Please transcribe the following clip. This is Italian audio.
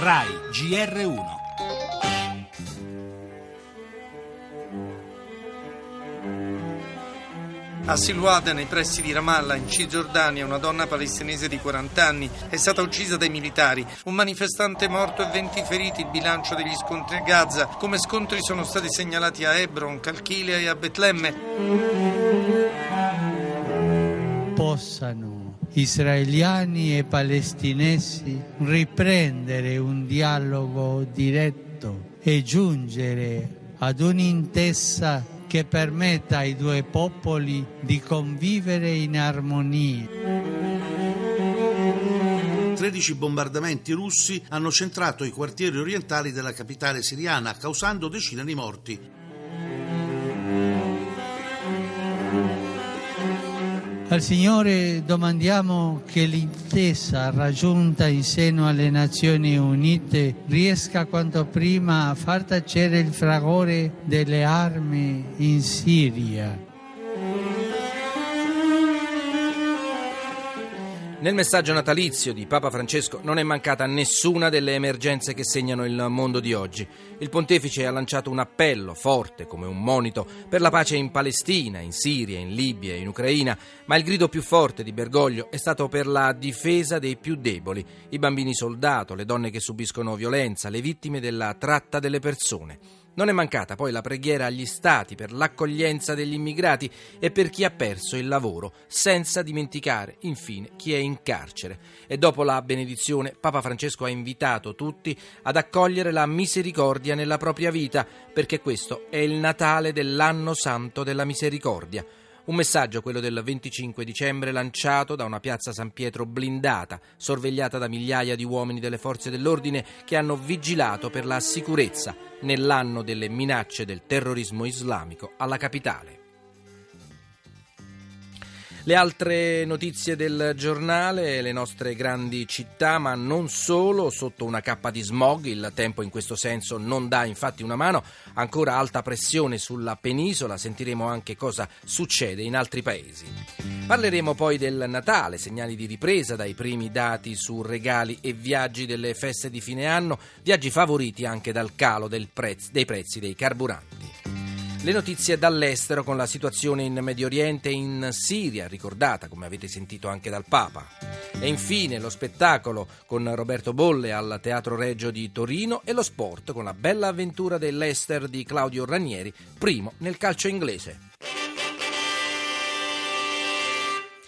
RAI GR1 A Silwada, nei pressi di Ramallah, in Cisgiordania, una donna palestinese di 40 anni è stata uccisa dai militari. Un manifestante morto e 20 feriti, il bilancio degli scontri a Gaza. Come scontri sono stati segnalati a Hebron, Calchilea e a Betlemme. Possano israeliani e palestinesi riprendere un dialogo diretto e giungere ad un'intesa che permetta ai due popoli di convivere in armonia. 13 bombardamenti russi hanno centrato i quartieri orientali della capitale siriana, causando decine di morti. Al Signore domandiamo che l'intesa raggiunta in seno alle Nazioni Unite riesca quanto prima a far tacere il fragore delle armi in Siria. Nel messaggio natalizio di Papa Francesco non è mancata nessuna delle emergenze che segnano il mondo di oggi. Il pontefice ha lanciato un appello forte come un monito per la pace in Palestina, in Siria, in Libia e in Ucraina, ma il grido più forte di Bergoglio è stato per la difesa dei più deboli, i bambini soldato, le donne che subiscono violenza, le vittime della tratta delle persone. Non è mancata poi la preghiera agli Stati per l'accoglienza degli immigrati e per chi ha perso il lavoro, senza dimenticare infine chi è in carcere. E dopo la benedizione Papa Francesco ha invitato tutti ad accogliere la misericordia nella propria vita, perché questo è il Natale dell'anno santo della misericordia. Un messaggio, quello del 25 dicembre, lanciato da una piazza San Pietro blindata, sorvegliata da migliaia di uomini delle forze dell'ordine che hanno vigilato per la sicurezza nell'anno delle minacce del terrorismo islamico alla capitale. Le altre notizie del giornale, le nostre grandi città, ma non solo, sotto una cappa di smog, il tempo in questo senso non dà infatti una mano, ancora alta pressione sulla penisola, sentiremo anche cosa succede in altri paesi. Parleremo poi del Natale, segnali di ripresa dai primi dati su regali e viaggi delle feste di fine anno, viaggi favoriti anche dal calo prezzo, dei prezzi dei carburanti. Le notizie dall'estero con la situazione in Medio Oriente e in Siria, ricordata come avete sentito anche dal Papa. E infine lo spettacolo con Roberto Bolle al Teatro Reggio di Torino e lo sport con la bella avventura dell'Ester di Claudio Ranieri, primo nel calcio inglese.